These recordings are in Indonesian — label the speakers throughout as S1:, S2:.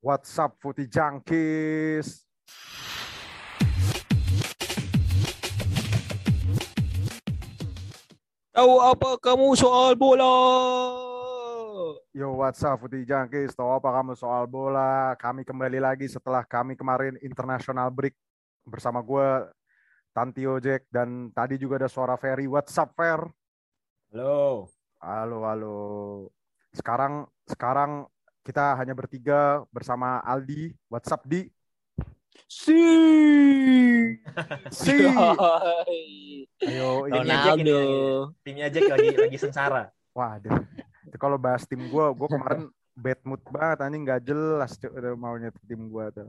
S1: What's up, Footy Junkies?
S2: Tahu apa kamu soal bola?
S1: Yo, what's up, Footy Junkies? Tahu apa kamu soal bola? Kami kembali lagi setelah kami kemarin international break bersama gue, Tantio Jack, dan tadi juga ada suara Ferry. What's up, Fer?
S2: Halo.
S1: Halo, halo. Sekarang, sekarang kita hanya bertiga bersama Aldi. What's up, Di?
S2: Si.
S1: Si. Ayo, ini
S2: Timnya Jack
S3: Ronaldo.
S2: ini, Timnya Jack lagi lagi sengsara.
S1: Waduh. Itu kalau bahas tim gue, gue kemarin bad mood banget, anjing nggak jelas udah maunya tim gue tuh.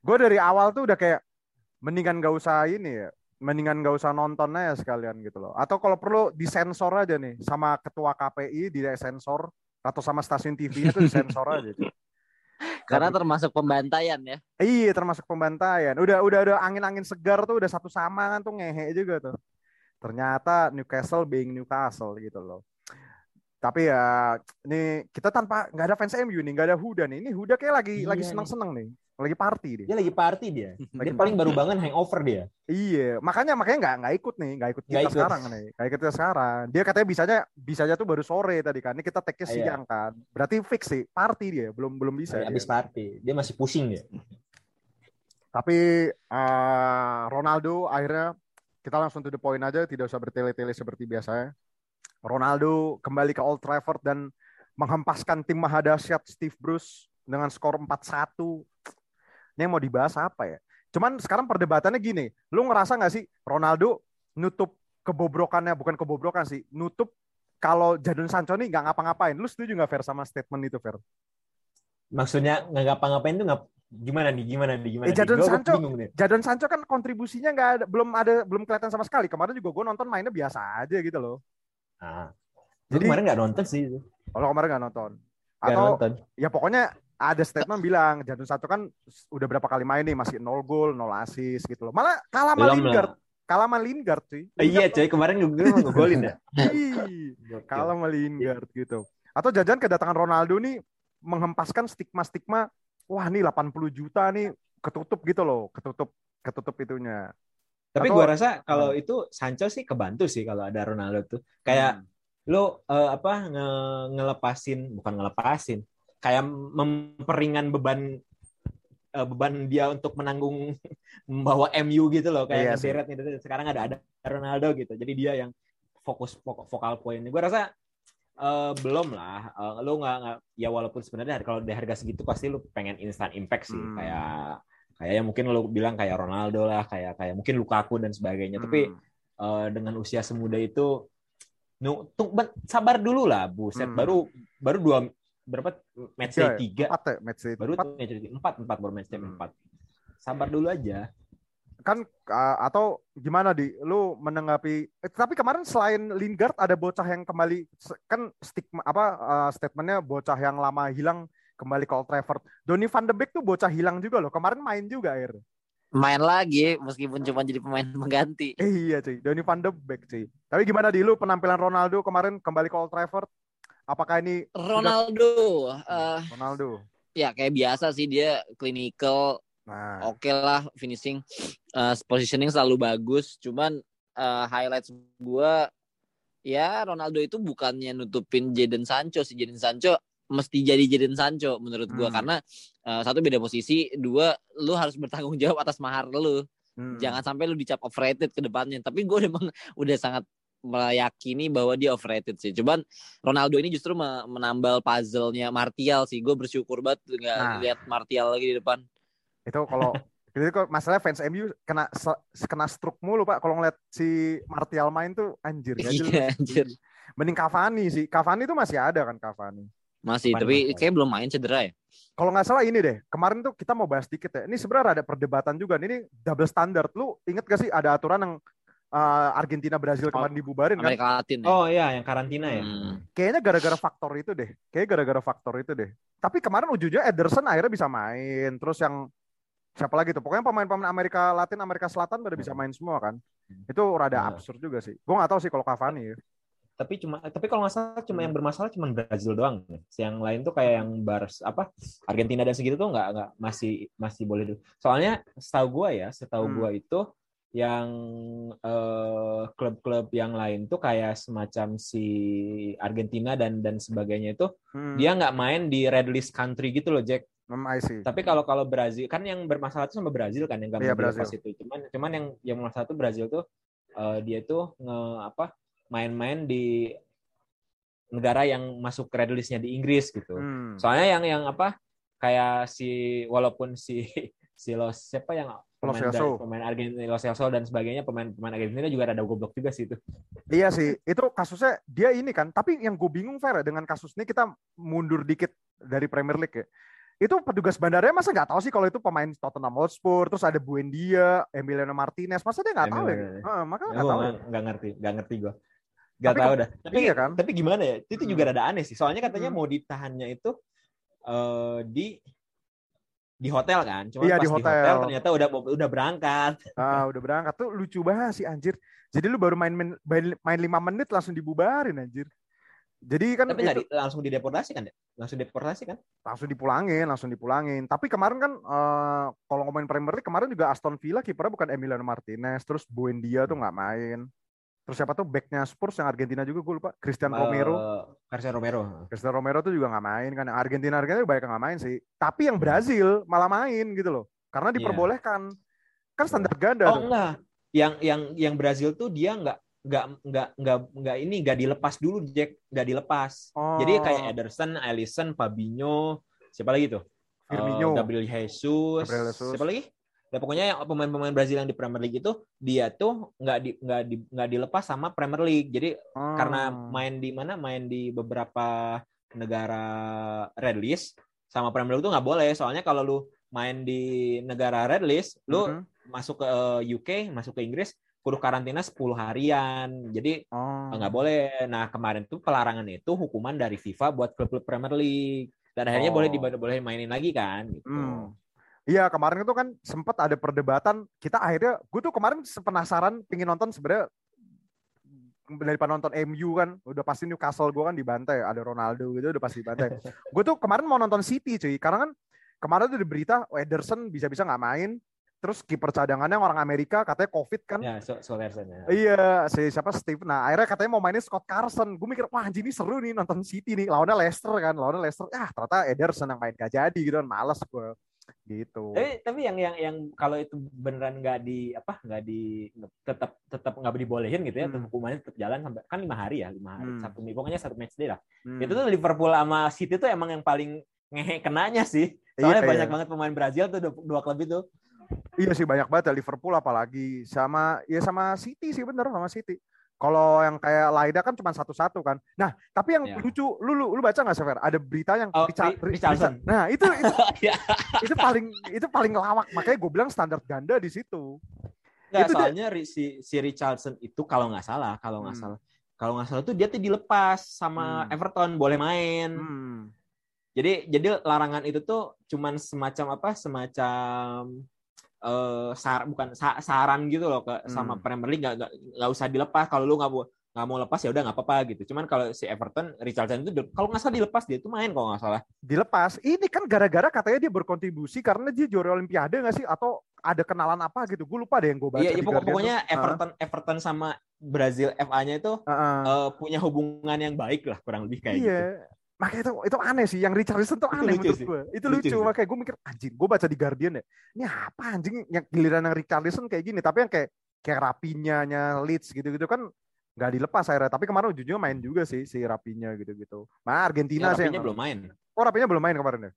S1: Gue dari awal tuh udah kayak mendingan gak usah ini ya, mendingan gak usah nonton aja sekalian gitu loh. Atau kalau perlu disensor aja nih sama ketua KPI di sensor atau sama stasiun TV itu disensor aja. cuy.
S3: Karena termasuk pembantaian ya.
S1: Iya termasuk pembantaian. Udah udah ada angin-angin segar tuh udah satu sama kan tuh ngehe juga tuh. Ternyata Newcastle being Newcastle gitu loh. Tapi ya ini kita tanpa nggak ada fans MU nih, nggak ada Huda nih. Ini Huda kayak lagi
S2: Iya
S1: lagi
S2: nih.
S1: seneng-seneng nih. Lagi party dia.
S2: Dia lagi party dia.
S1: Lagi
S2: Dia paling baru bangun hangover dia.
S1: Iya, makanya makanya nggak nggak ikut nih, nggak ikut kita
S2: Nggak ikut.
S1: sekarang nih, nggak ikut kita sekarang. Dia katanya bisanya bisanya tuh baru sore tadi kan. Ini kita take
S2: Iya.
S1: siang kan. Berarti fix sih, party dia, belum belum bisa. dia.
S2: Habis party. Dia masih pusing dia.
S1: Tapi eh, Ronaldo akhirnya kita langsung to the point aja, tidak usah bertele-tele seperti biasanya. Ronaldo kembali ke Old Trafford dan menghempaskan tim mahadasyat Steve Bruce dengan skor 4-1. Ini yang mau dibahas apa ya? Cuman sekarang perdebatannya gini, lu ngerasa nggak sih Ronaldo nutup kebobrokannya, bukan kebobrokan sih, nutup kalau Jadon Sancho nih nggak ngapa-ngapain. Lu setuju nggak Fer sama statement itu Fer?
S2: Maksudnya nggak ngapa-ngapain tuh nggak gimana nih? Gimana nih? Gimana?
S1: Eh,
S2: nih?
S1: Jadon Sancho-. Jadon Sancho kan kontribusinya nggak ada, belum ada, belum kelihatan sama sekali. Kemarin juga gue nonton mainnya biasa aja gitu loh.
S2: Nah,
S1: Jadi-
S2: kemarin nggak nonton sih. itu.
S1: Kalau kemarin nggak nonton. Atau
S2: nonton.
S1: ya pokoknya ada statement bilang Jadon Sancho kan udah berapa kali main nih masih 0 gol, 0 assist gitu loh. Malah kalah sama Lingard.
S2: lah.
S1: Kalah sama Lingard cuy.
S2: Eh, Iya cuy, kemarin gue ngegolin ya.
S1: Kalah sama Lingard gitu. Atau jajan kedatangan Ronaldo nih menghempaskan stigma-stigma wah nih 80 juta nih ketutup gitu loh, ketutup ketutup itunya.
S2: Tapi gua rasa kalau itu Sancho sih kebantu sih kalau ada Ronaldo tuh. Kayak lo eh, apa nge- ngelepasin bukan ngelepasin kayak memperingan beban eh, beban dia untuk menanggung membawa MU gitu loh kayak
S1: sih.
S2: ngederet nih sekarang ada ada Ronaldo gitu jadi dia yang fokus vok- vokal poinnya gue rasa eh, belum lah Eh, lo nggak ya walaupun sebenarnya kalau di harga segitu pasti lo pengen instant impact sih
S1: Hmm.
S2: kayak kayak yang mungkin lo bilang kayak Ronaldo lah kayak kayak mungkin Lukaku dan sebagainya tapi
S1: Hmm.
S2: eh, dengan usia semuda itu nu tung- sabar dulu lah buset
S1: Hmm.
S2: baru baru dua berapa? Match
S1: Tiga
S2: day
S1: ya?
S2: tiga.
S1: Empat ya match day
S2: baru
S1: empat.
S2: match day empat empat baru match day
S1: Hmm.
S2: empat. Sabar dulu aja.
S1: Kan uh, atau gimana di? Lu menanggapi eh, tapi kemarin selain Lingard ada bocah yang kembali kan stigma apa uh, statementnya bocah yang lama hilang kembali ke Old Trafford. Donny van de Beek tuh bocah hilang juga loh. Kemarin main juga air.
S3: Main lagi meskipun cuma jadi pemain pengganti.
S1: eh, iya cuy. Donny van de Beek cuy. Tapi gimana di? Lu penampilan Ronaldo kemarin kembali ke Old Trafford apakah ini
S3: Ronaldo eh,
S1: Ronaldo.
S3: ya kayak biasa sih dia clinical.
S1: Nah.
S3: Oke lah finishing eh, positioning selalu bagus. Cuman eh, highlights gua ya Ronaldo itu bukannya nutupin Jadon Sancho sih. Jadon Sancho mesti jadi Jadon Sancho menurut gua.
S1: Hmm.
S3: karena eh, satu beda posisi dua lu harus bertanggung jawab atas mahar lu.
S1: Hmm.
S3: jangan sampai lu dicap overrated ke depannya. Tapi gue udah udah sangat meyakini bahwa dia overrated sih. Cuman Ronaldo ini justru me- menambal puzzle-nya Martial sih. Gue bersyukur banget nggak
S1: Nah.
S3: lihat Martial lagi di depan.
S1: Itu kalau jadi kok masalahnya fans MU kena kena stroke mulu pak. Kalau ngeliat si Martial main tuh anjir jelas.
S3: Iya, anjir.
S1: mending Cavani sih. Cavani tuh masih ada kan Cavani?
S3: Masih
S2: Depan
S3: tapi kayak belum main cedera ya?
S1: Kalau nggak salah ini deh kemarin tuh kita mau bahas dikit ya. Ini sebenarnya ada perdebatan juga. Ini double standard. Lu inget gak sih ada aturan yang uh, Argentina Brazil kemarin dibubarin kan
S3: Amerika Latin ya
S2: oh iya yang karantina ya
S3: Hmm.
S1: kayaknya gara-gara faktor itu deh kayak gara-gara faktor itu deh tapi kemarin ujungnya Ederson akhirnya bisa main terus yang siapa lagi tuh pokoknya pemain-pemain Amerika Latin Amerika Selatan pada bisa main semua kan itu rada
S2: Hmm.
S1: absurd juga sih gue nggak tahu sih kalau Cavani ya
S2: tapi cuma tapi kalau nggak salah cuma
S1: Hmm.
S2: yang bermasalah cuma Brazil doang. Yang lain tuh kayak yang Bars apa Argentina dan segitu tuh nggak nggak masih masih boleh dulu. Soalnya setahu gua ya, setahu
S1: Hmm.
S2: gua itu yang eh, klub-klub yang lain tuh kayak semacam si Argentina dan dan sebagainya itu
S1: Hmm.
S2: dia nggak main di red list country gitu loh Jack.
S1: Hmm, I see.
S2: Tapi kalau kalau Brazil kan yang bermasalah itu sama Brazil kan yang nggak
S1: Iya,
S2: dilepas
S1: Brazil.
S2: itu. Cuman cuman yang yang masalah itu Brazil tuh eh, dia tuh nge apa main-main di negara yang masuk red listnya di Inggris gitu.
S1: Hmm.
S2: Soalnya yang yang apa kayak si walaupun si si Los siapa yang pemain,
S1: Celso.
S2: dari- pemain Argentina Los Celso dan sebagainya pemain pemain Argentina juga ada goblok juga sih itu.
S1: Iya sih, itu kasusnya dia ini kan. Tapi yang gue bingung Fer, dengan kasus ini kita mundur dikit dari Premier League ya. Itu petugas bandaranya masa nggak tahu sih kalau itu pemain Tottenham Hotspur, terus ada Buendia, Emiliano Martinez, masa dia nggak tahu ya?
S2: Emiliano.
S1: Heeh, maka
S2: Ya,
S1: nggak tahu. ya.
S2: nggak ngerti, nggak ngerti gua. Nggak
S1: Tapi
S2: tahu dah. Tapi
S1: Iya kan?
S2: tapi gimana ya? Itu
S1: Hmm.
S2: juga rada aneh sih. Soalnya katanya
S1: Hmm.
S2: mau ditahannya itu eh, di di hotel kan. Cuma
S1: Iya,
S2: pas
S1: di
S2: di hotel.
S1: hotel.
S2: ternyata udah udah berangkat.
S1: Ah, udah berangkat tuh lucu banget sih anjir. Jadi lu baru main main, main 5 menit langsung dibubarin anjir. Jadi kan
S2: Tapi
S1: itu
S2: di- langsung dideportasi kan? Langsung deportasi kan?
S1: langsung dipulangin, langsung dipulangin. Tapi kemarin kan eh, kalau ngomongin Premier League kemarin juga Aston Villa kipernya bukan Emiliano Martinez, terus Buendia tuh nggak main. Terus siapa tuh backnya Spurs yang Argentina juga gue lupa, Christian Romero.
S2: Eh, Cristiano Romero.
S1: Cristiano Romero tuh juga nggak main kan. Yang Argentina Argentina banyak yang nggak main sih. Tapi yang Brazil malah main gitu loh. Karena
S2: Iya.
S1: diperbolehkan. Kan standar ganda
S2: Oh
S1: tuh.
S2: enggak. Yang yang yang Brazil tuh dia nggak nggak nggak nggak nggak ini nggak dilepas dulu Jack nggak dilepas.
S1: Oh,
S2: Jadi kayak Ederson, Alisson, Fabinho, siapa lagi tuh?
S1: Firmino.
S2: Eh, Gabriel Jesus,
S1: Gabriel Jesus.
S2: siapa lagi? Ya pokoknya yang pemain-pemain Brazil yang di Premier League itu dia tuh nggak di nggak di nggak dilepas sama Premier League. Jadi
S1: Oh.
S2: karena main di mana? Main di beberapa negara red list sama Premier League tuh nggak boleh. Soalnya kalau lu main di negara red list, lu
S1: Mhm.
S2: masuk ke eh, UK, masuk ke Inggris, kudu karantina 10 harian. Jadi
S1: Oh.
S2: nggak boleh. Nah kemarin tuh pelarangan itu hukuman dari FIFA buat klub-klub Premier League. Dan akhirnya
S1: Oh.
S2: boleh boleh mainin lagi kan. Gitu.
S1: Hmm. Iya kemarin itu kan sempat ada perdebatan kita akhirnya gue tuh kemarin penasaran pingin nonton sebenarnya daripada nonton MU kan udah pasti Newcastle gue kan dibantai ada Ronaldo gitu udah pasti dibantai gue tuh kemarin mau nonton City cuy karena kan kemarin tuh ada berita oh, Ederson bisa-bisa nggak main terus kiper cadangannya orang Amerika katanya covid kan
S2: Ya, so Solerson ya.
S1: Iya, si siapa Steve. Nah, akhirnya katanya mau mainin Scott Carson. Gue mikir, wah anjing ini seru nih nonton City nih. Lawannya Leicester kan, lawannya Leicester. Ah, ternyata Ederson yang main gak jadi gitu kan. Males gue. Gitu.
S2: Tapi tapi yang yang yang kalau itu beneran nggak di apa nggak di tetap tetap nggak dibolehin gitu ya,
S1: Hmm.
S2: hukumannya tetap jalan sampai kan lima hari ya lima hari
S1: Hmm.
S2: satu pokoknya satu match day lah.
S1: Hmm.
S2: Itu tuh Liverpool sama City tuh emang yang paling ngehe kenanya sih. Soalnya
S1: Iya,
S2: banyak
S1: iya.
S2: banget pemain Brazil tuh dua, dua klub itu.
S1: Iya sih banyak banget ya Liverpool apalagi sama ya sama City sih bener sama City. Kalau yang kayak Laida kan cuma satu-satu kan. Nah, tapi yang
S2: Ya.
S1: lucu, lu lu, lu baca nggak Sever? Ada berita yang
S2: Oh,
S1: Richa-
S2: Ri-
S1: Ri-
S2: Richarlison.
S1: Richa- Nah, itu itu,
S2: Iya.
S1: itu paling itu paling lawak. Makanya gue bilang standar ganda di situ.
S2: Nggak,
S1: Itu dia-
S2: soalnya Ri- si si Richardson itu kalau nggak salah, kalau nggak
S1: Hmm.
S2: salah, kalau nggak salah tuh dia tuh dilepas sama
S1: Hmm.
S2: Everton boleh main.
S1: Hmm.
S2: Jadi jadi larangan itu tuh cuman semacam apa? Semacam eh sar bukan sa- saran gitu loh ke sama
S1: Hmm.
S2: Premier League nggak nggak usah dilepas kalau lu nggak mau nggak mau lepas ya udah nggak apa-apa gitu. Cuman kalau si Everton Richardson itu kalau nggak salah dilepas dia tuh main kalau nggak salah.
S1: dilepas. Ini kan gara-gara katanya dia berkontribusi karena dia juara Olimpiade nggak sih? Atau ada kenalan apa gitu? Gue lupa deh yang gue baca.
S2: Iya, iya,
S1: di
S2: pokok-
S1: Guardian
S2: pokoknya.
S1: Ah,
S2: Everton Everton sama Brazil FA-nya itu
S1: ah, ah.
S2: eh, punya hubungan yang baik lah kurang lebih kayak
S1: iya.
S2: gitu.
S1: Makanya itu itu aneh sih. Yang Richarlison tuh
S2: Itu
S1: aneh
S2: lucu
S1: menurut gue. Itu
S2: Lucu
S1: lucu.
S2: sih.
S1: Makanya gue mikir anjing. Gue baca di Guardian ya. Ini apa anjing? Yang giliran yang Richarlison kayak gini. Tapi yang kayak kayak Rapinya-nya Leeds gitu-gitu kan nggak dilepas akhirnya. Tapi kemarin ujungnya main juga sih si Rapinya gitu-gitu. Nah Argentina
S2: Ya,
S1: sih.
S2: Rapinya
S1: yang-
S2: belum main.
S1: Oh Rapinya belum main kemarin ya?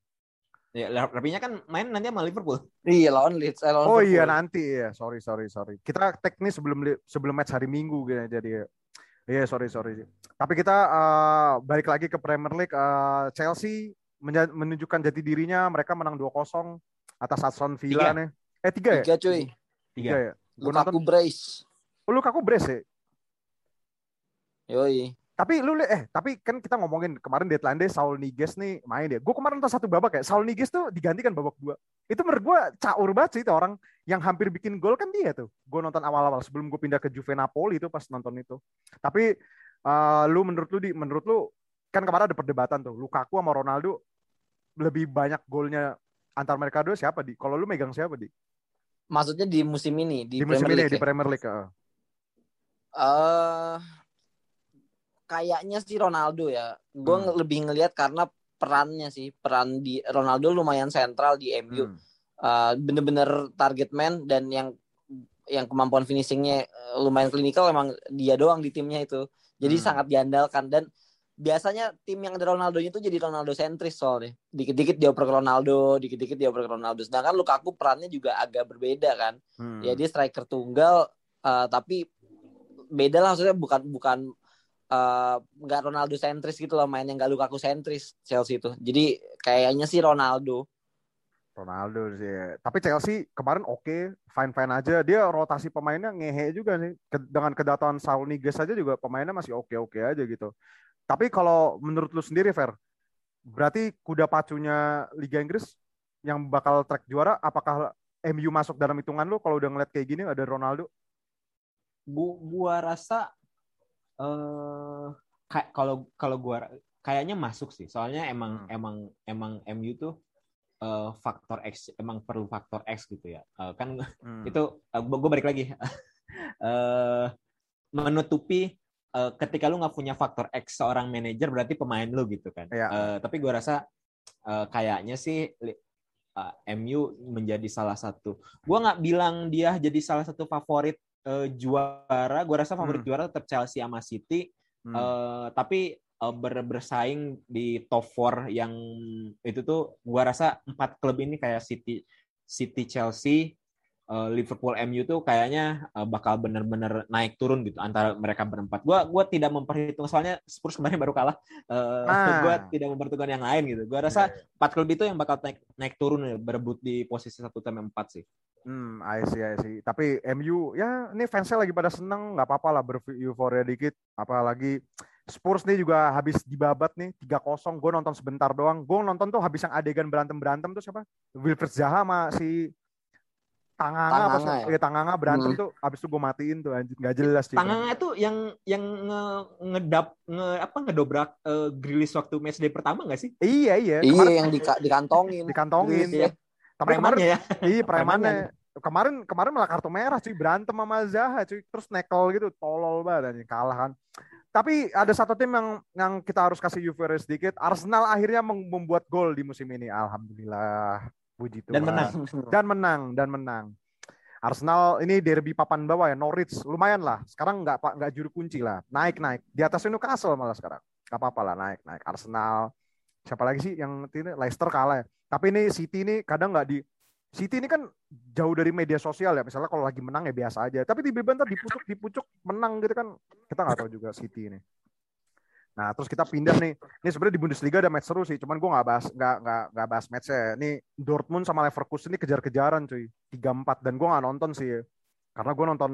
S2: Ya, Rapinya kan main nanti sama Liverpool.
S3: Iya lawan Leeds. Eh, lawan
S1: Oh iya
S3: Liverpool.
S1: nanti ya. Sorry sorry sorry. Kita teknis sebelum sebelum match hari Minggu gitu jadi ya. Iya sorry sorry. Tapi kita eh, balik lagi ke Premier League. Eh, Chelsea menja- menunjukkan jati dirinya. Mereka menang 2-0 atas Aston Villa
S2: Tiga.
S1: nih. Eh tiga ya?
S3: Tiga cuy.
S1: Tiga ya. Gua
S3: Lukaku brace.
S1: Oh, Lukaku brace ya.
S3: Yoi.
S1: Tapi lu eh tapi kan kita ngomongin kemarin deadline day Saul Niguez nih main ya. Gue kemarin nonton satu babak ya. Saul Niguez tuh digantikan babak dua. Itu menurut gue caur banget sih itu orang yang hampir bikin gol kan dia tuh. Gue nonton awal-awal sebelum gue pindah ke Juve Napoli itu pas nonton itu. Tapi Uh, lu menurut lu di menurut lu kan kemarin ada perdebatan tuh Lukaku sama Ronaldo lebih banyak golnya antar mereka dua siapa di? Kalau lu megang siapa di?
S3: Maksudnya di musim ini di,
S1: Di musim
S3: Premier
S1: ini
S3: League
S1: di
S3: ya?
S1: Premier League. uh.
S3: Eh, kayaknya sih Ronaldo ya. Gue
S1: Hmm.
S3: lebih ngelihat karena perannya sih, peran di Ronaldo lumayan sentral di MU.
S1: Hmm.
S3: Eh, bener-bener target man dan yang yang kemampuan finishingnya eh, lumayan klinikal emang dia doang di timnya itu. Jadi
S1: Hmm.
S3: sangat diandalkan dan biasanya tim yang ada Ronaldonya itu jadi Ronaldo sentris soalnya. Dikit-dikit dioper ke Ronaldo, dikit-dikit dioper ke Ronaldo. Sedangkan Lukaku perannya juga agak berbeda kan.
S1: Hmm.
S3: Ya dia striker tunggal eh, tapi beda lah maksudnya bukan bukan eh, nggak Ronaldo sentris gitu loh mainnya nggak Lukaku sentris Chelsea itu. Jadi kayaknya sih Ronaldo.
S1: Ronaldo sih. Tapi Chelsea kemarin oke, fine-fine aja. Dia rotasi pemainnya ngehe juga. Ke- dengan kedatangan Saul Niguez aja juga pemainnya masih oke-oke aja gitu. Tapi kalau menurut lu sendiri, Fer, berarti kuda pacunya Liga Inggris yang bakal track juara, apakah MU masuk dalam hitungan lu kalau udah ngeliat kayak gini ada Ronaldo?
S2: Gu- gua rasa eh kayak kalau kalau gua kayaknya masuk sih. Soalnya emang
S1: Hmm.
S2: emang emang MU tuh eh, faktor X emang perlu faktor X gitu ya. Eh, kan
S1: Hmm.
S2: itu gue balik lagi eh menutupi eh, ketika lu nggak punya faktor X seorang manajer berarti pemain lu gitu kan
S1: Iya.
S2: Eh, tapi gue rasa eh, kayaknya sih eh, MU menjadi salah satu gue nggak bilang dia jadi salah satu favorit eh, juara gue rasa favorit
S1: Hmm.
S2: juara tetap Chelsea sama City
S1: Hmm.
S2: Eh, tapi eh, ber- bersaing di top 4 yang itu tuh gua rasa empat klub ini kayak City City Chelsea eh, Liverpool MU tuh kayaknya eh, bakal bener-bener naik turun gitu antara mereka berempat. Gua gua tidak memperhitung soalnya Spurs kemarin baru kalah. Eh,
S1: Ah.
S2: gua tidak memperhitungkan yang lain gitu. Gua rasa
S1: Iya, iya.
S2: empat klub itu yang bakal naik naik turun ya, berebut di posisi satu sampai empat sih.
S1: Hmm, I see, I see. Tapi MU, ya ini fansnya lagi pada seneng, nggak apa-apa lah bereuforia dikit. Apalagi Spurs nih juga habis dibabat nih 3-0. Gue nonton sebentar doang. Gue nonton tuh habis yang adegan berantem-berantem tuh siapa? Wilfried Zaha sama si Tanganga, apa
S3: Tanganga
S1: sih?
S3: ya?
S1: Iya, Tanganga berantem
S3: Hmm.
S1: tuh habis itu gue matiin tuh anjir nggak jelas sih.
S2: Tangannya tuh yang yang nge, ngedap nge, apa ngedobrak eh, Grealish waktu match day pertama nggak sih?
S1: Iya, iya.
S3: Iya
S1: Kemarin
S3: yang dika- dikantongin.
S1: dikantongin.
S3: Iya.
S1: Tapi kemarin
S2: ya.
S1: Iya premannya. Kemarin kemarin malah kartu merah cuy berantem sama Zaha cuy terus nekel gitu tolol banget anjing kalah kan. Tapi ada satu tim yang yang kita harus kasih euphoria sedikit. Arsenal akhirnya mem- membuat gol di musim ini. Alhamdulillah. Puji Tuhan.
S2: Dan menang.
S1: Dan menang dan menang. Arsenal ini derby papan bawah ya Norwich lumayan lah. Sekarang nggak pak nggak juru kunci lah. Naik naik di atas Newcastle malah sekarang. Gak apa-apa lah naik naik. Arsenal siapa lagi sih yang ini Leicester kalah ya. Tapi ini City ini kadang nggak di City ini kan jauh dari media sosial ya. Misalnya kalau lagi menang ya biasa aja. Tapi tiba-tiba ntar di pucuk di pucuk menang gitu kan. Kita nggak tahu juga City ini. Nah terus kita pindah nih. Ini sebenarnya di Bundesliga ada match seru sih. Cuman gue nggak bahas nggak nggak nggak bahas matchnya. Ini Dortmund sama Leverkusen ini kejar-kejaran cuy. 3-4 dan gue nggak nonton sih. Karena gue nonton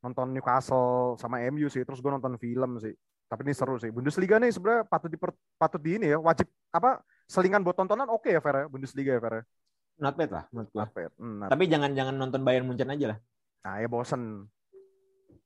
S1: nonton Newcastle sama MU sih. Terus gue nonton film sih. Tapi ini seru sih. Bundesliga nih sebenarnya patut diper, patut di ini ya. Wajib apa selingan buat tontonan oke ya Fer ya. Bundesliga ya Fer ya.
S2: Not bad lah menurut gua.
S1: Not bad. Hmm, not
S2: Tapi jangan jangan nonton Bayern Munchen aja lah.
S1: Nah ya bosen.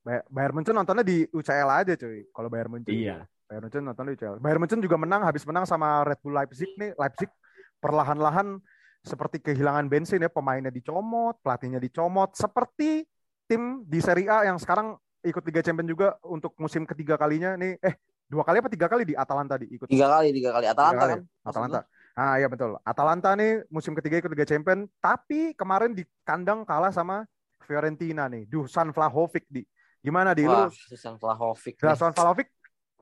S1: Bay- Bayern Munchen nontonnya di UCL aja cuy. Kalau Bayern Munchen.
S2: Iya.
S1: Bayern Munchen nonton di UCL. Bayern Munchen juga menang habis menang sama Red Bull Leipzig nih. Leipzig perlahan-lahan seperti kehilangan bensin ya. Pemainnya dicomot, pelatihnya dicomot. Seperti tim di Serie A yang sekarang ikut Liga Champions juga untuk musim ketiga kalinya nih. Eh dua kali apa tiga kali di Atalanta di ikut
S3: Tiga kali, tiga kali. Atalanta
S1: kali.
S3: kan?
S1: Atalanta. Ah iya betul. Atalanta nih musim ketiga ikut Liga Champions, tapi kemarin di kandang kalah sama Fiorentina nih. Dusan Vlahovic di. Gimana di
S3: Wah,
S1: lu?
S3: Susan Vlahovic.
S1: Dusan Vlahovic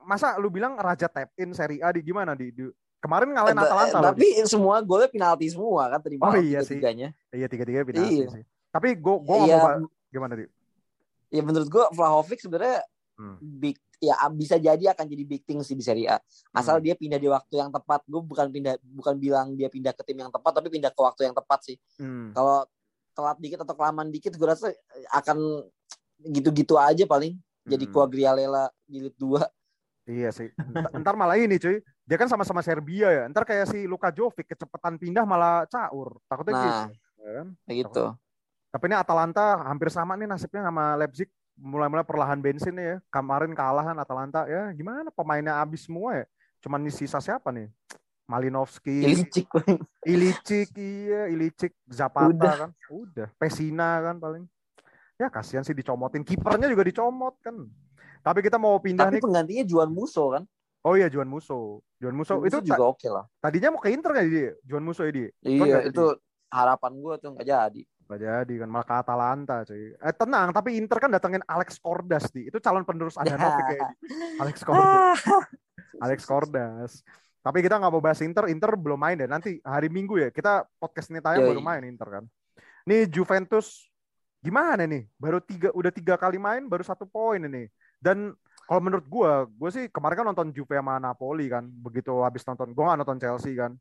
S1: masa lu bilang raja tap in Serie A di gimana di, di- kemarin ngalahin Atalanta loh.
S3: Tapi semua golnya penalti semua kan terima
S1: Oh, iya sih.
S3: tiganya.
S1: Iya tiga-tiga penalti
S3: Iya.
S1: sih. Tapi gua nggak
S3: Iya.
S1: mau gimana di?
S3: Ya menurut gua Vlahovic sebenarnya
S1: Hmm.
S3: big ya bisa jadi akan jadi big thing sih di Serie A. Asal
S1: Hmm.
S3: dia pindah di waktu yang tepat. Gue bukan pindah bukan bilang dia pindah ke tim yang tepat tapi pindah ke waktu yang tepat sih.
S1: Hmm.
S3: Kalau telat dikit atau kelamaan dikit gue rasa akan gitu-gitu aja paling. Jadi
S1: Hmm.
S3: Quagliarella jilid 2.
S1: Iya sih. Ntar, ntar malah ini cuy. Dia kan sama-sama Serbia ya. Ntar kayak si Luka Jovic kecepatan pindah malah caur. Takutnya gitu.
S3: Nah,
S1: ya kan?
S3: gitu.
S1: Tapi ini Atalanta hampir sama nih nasibnya sama Leipzig. mulai-mulai perlahan bensin ya. Kemarin kalahan Atalanta ya. Gimana pemainnya habis semua ya? Cuman sisa siapa nih? Malinowski,
S3: Ilicik.
S1: Ilicic, iya, Ilicic, Zapata
S3: Udah.
S1: kan. Udah, Pesina kan paling. Ya kasihan sih dicomotin. Kipernya juga dicomot kan. Tapi kita mau pindah
S3: Tapi
S1: nih.
S3: penggantinya Juan Musso kan.
S1: Oh iya, Juan Musso. Juan Musso
S3: Juan
S1: itu
S3: juga oke lah.
S1: ta- tadinya mau ke Inter kan dia? Juan Musso? Cuman
S3: Iya, itu harapan gue tuh nggak jadi.
S1: Gak jadi kan malah ke Atalanta cuy. Eh tenang, tapi Inter kan datengin Alex Kordas di. Itu calon penerus Adanovic kayak. Alex Kordas. Alex Kordas. Tapi kita nggak mau bahas Inter, Inter belum main deh. Nanti hari Minggu ya, kita podcast ini tayang baru main Inter kan. Nih Juventus gimana nih? Baru tiga, udah tiga kali main, baru satu poin ini. Dan kalau menurut gua, gua sih kemarin kan nonton Juve sama Napoli kan. Begitu habis nonton, gua nggak nonton Chelsea kan.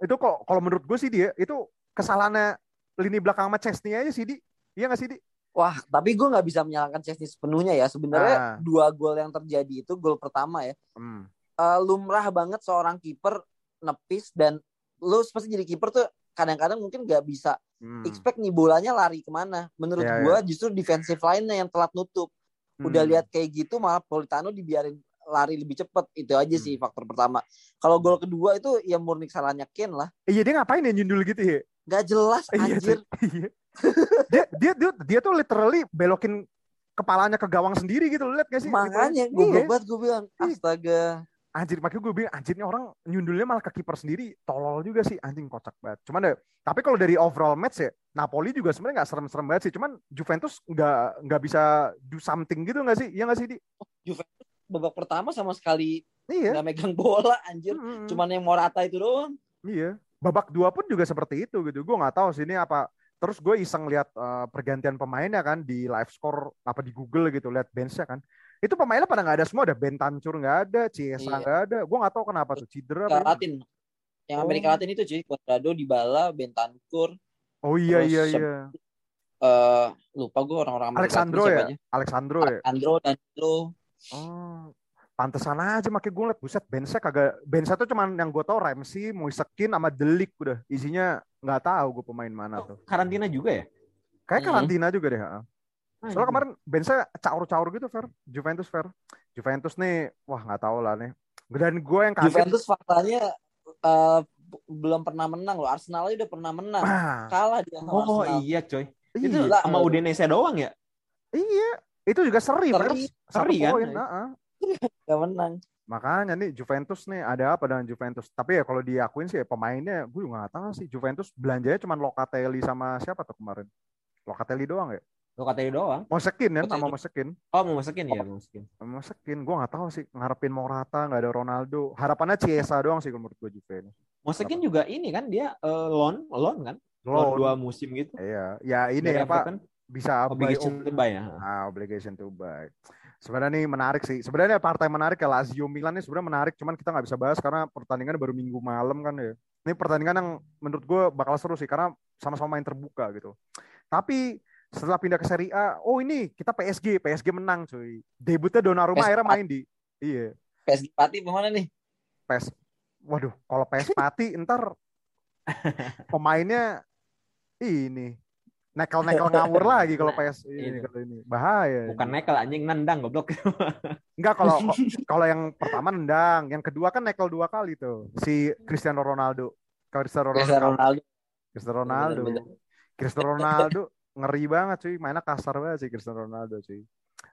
S1: Itu kok kalau menurut gue sih dia itu kesalahannya lini belakang sama Chesney aja sih di. Iya nggak sih di?
S3: Wah, tapi gue nggak bisa menyalahkan Chesney sepenuhnya ya. Sebenarnya
S1: Ah.
S3: dua gol yang terjadi itu gol pertama ya.
S1: Hmm.
S3: eh, lumrah banget seorang kiper nepis dan lu pasti jadi kiper tuh kadang-kadang mungkin nggak bisa
S1: Hmm.
S3: expect nih bolanya lari ke mana. Menurut
S1: Iya,
S3: gua justru defensive line-nya yang telat nutup. Udah
S1: Hmm.
S3: lihat kayak gitu malah Politano dibiarin lari lebih cepet. Itu aja
S1: Hmm.
S3: sih faktor pertama. Kalau gol kedua itu ya murni kesalahannya Ken lah.
S1: Iya dia ngapain ya nyundul gitu ya?
S3: Gak jelas
S1: Iya,
S3: anjir.
S1: Iya. dia, dia dia dia tuh literally belokin kepalanya ke gawang sendiri gitu lihat gak sih?
S3: Makanya
S1: Gitu.
S3: gue
S1: Iya.
S3: banget gue bilang astaga.
S1: Anjir makanya gue bilang anjir nih orang nyundulnya malah ke kiper sendiri tolol juga sih anjing kocak banget. Cuman deh tapi kalau dari overall match ya Napoli juga sebenarnya nggak serem-serem banget sih. Cuman Juventus nggak nggak bisa do something gitu nggak sih? Iya nggak sih di?
S3: Juventus babak pertama sama sekali
S1: Iya.
S3: nggak megang bola anjir.
S1: Mm-mm.
S3: Cuman yang Morata itu doang.
S1: Iya. Babak dua pun juga seperti itu gitu. Gue nggak tahu sih ini apa. Terus gue iseng lihat eh, pergantian pemainnya kan di live score apa di Google gitu lihat benchnya kan. Itu pemainnya pada nggak ada semua. Ada Ben Tancur nggak ada, Ciesa
S3: Iya.
S1: nggak ada. Gue nggak tahu kenapa tuh cedera.
S3: Latin. Yang
S1: Oh.
S3: Amerika Latin itu cuy, Cuadrado, Dybala, Bentancur,
S1: Oh iya iya iya.
S3: eh lupa gue orang-orang Amerika
S1: Alexandro
S3: Latin
S1: ya.
S3: aja.
S1: Alexandro ya.
S3: Alexandro dan lo
S1: Oh. Pantesan aja makanya gue liat buset benchnya kagak benchnya tuh cuman yang gue tau Ramsey, Moisekin sama Delik udah isinya nggak tahu gue pemain mana tuh.
S2: Karantina juga ya?
S1: Kayak
S3: Mhm.
S1: karantina juga deh. Soalnya kemarin benchnya caur-caur gitu, Fer. Juventus, Fer. Juventus nih, wah nggak tahu lah nih. Dan gue yang kaget.
S3: Juventus faktanya eh, b- belum pernah menang loh. Arsenal aja udah pernah menang.
S1: Ah,
S3: Kalah dia sama
S2: Oh
S3: Arsenal.
S2: iya coy.
S1: iya,
S2: Itu
S3: Gila.
S2: sama Udinese doang ya?
S1: iya. Itu juga seri, Fer.
S3: Seri.
S2: Seri kan?
S1: poin, ah-ah.
S3: Gak menang.
S1: Makanya nih Juventus nih ada apa dengan Juventus? Tapi ya kalau diakuin sih ya, pemainnya gue juga nggak tahu sih. Juventus belanjanya cuma Locatelli sama siapa tuh kemarin? Locatelli doang ya?
S2: Lo katanya doang.
S1: Mosekin ya,
S3: Locatelli.
S1: sama Mosekin.
S2: Oh mau masukin ya, mau masukin.
S1: Mosekin, gue nggak tahu sih. Ngarepin Morata, nggak ada Ronaldo. Harapannya Chiesa doang sih menurut gue Juve ini.
S2: Masukin juga ini kan dia eh, loan, loan kan? Loan
S1: Loan.
S2: dua musim gitu.
S1: Iya, ya ini
S2: Dari
S1: apa
S2: Everton,
S1: bisa
S2: obligation to buy ya.
S1: Ah, obligation to buy. Sebenarnya nih menarik sih. Sebenarnya partai menarik ya Lazio Milan ini sebenarnya menarik, cuman kita nggak bisa bahas karena pertandingan baru minggu malam kan ya. Ini pertandingan yang menurut gue bakal seru sih karena sama-sama main terbuka gitu. Tapi setelah pindah ke Serie A, oh ini kita PSG, PSG menang cuy. Debutnya Donnarumma
S3: PSG.
S1: akhirnya main di iya
S3: PSG Pati mana nih?
S1: PES. Waduh, kalau PES Pati ntar pemainnya ini nekel-nekel ngawur lagi kalau
S2: Nah,
S1: PES ini
S2: itu.
S1: kalau ini bahaya.
S2: Bukan nekel anjing nendang goblok.
S1: Enggak kalau kalau yang pertama nendang, yang kedua kan nekel dua kali tuh si Cristiano Ronaldo. Cristiano Ronaldo. Cristiano Ronaldo. Cristiano Ronaldo ngeri banget cuy, mainnya kasar banget sih Cristiano Ronaldo cuy.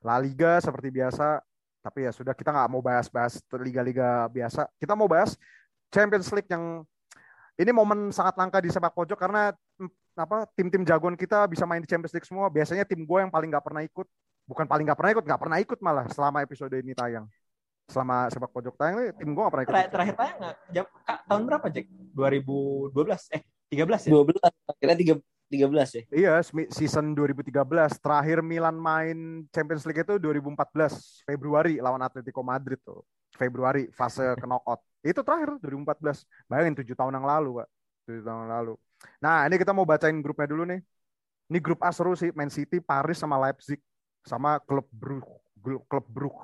S1: La Liga seperti biasa, tapi ya sudah kita nggak mau bahas-bahas liga-liga biasa. Kita mau bahas Champions League yang ini momen sangat langka di sepak pojok karena apa tim-tim jagoan kita bisa main di Champions League semua. Biasanya tim gue yang paling nggak pernah ikut, bukan paling nggak pernah ikut, nggak pernah ikut malah selama episode ini tayang. Selama sepak pojok tayang nih, tim gue nggak pernah ikut.
S2: Terakhir, terakhir tayang nggak? Jam, Kak, tahun berapa Jack? 2012 eh 13 ya?
S3: 12 akhirnya 3 13 ya.
S1: Iya, season 2013. Terakhir Milan main Champions League itu 2014 Februari lawan Atletico Madrid tuh. Februari fase knockout. Itu terakhir 2014. Bayangin 7 tahun yang lalu, Pak. 7 tahun yang lalu. Nah, ini kita mau bacain grupnya dulu nih. Ini grup A seru sih, Man City, Paris sama Leipzig sama klub Brugge, klub Brugge.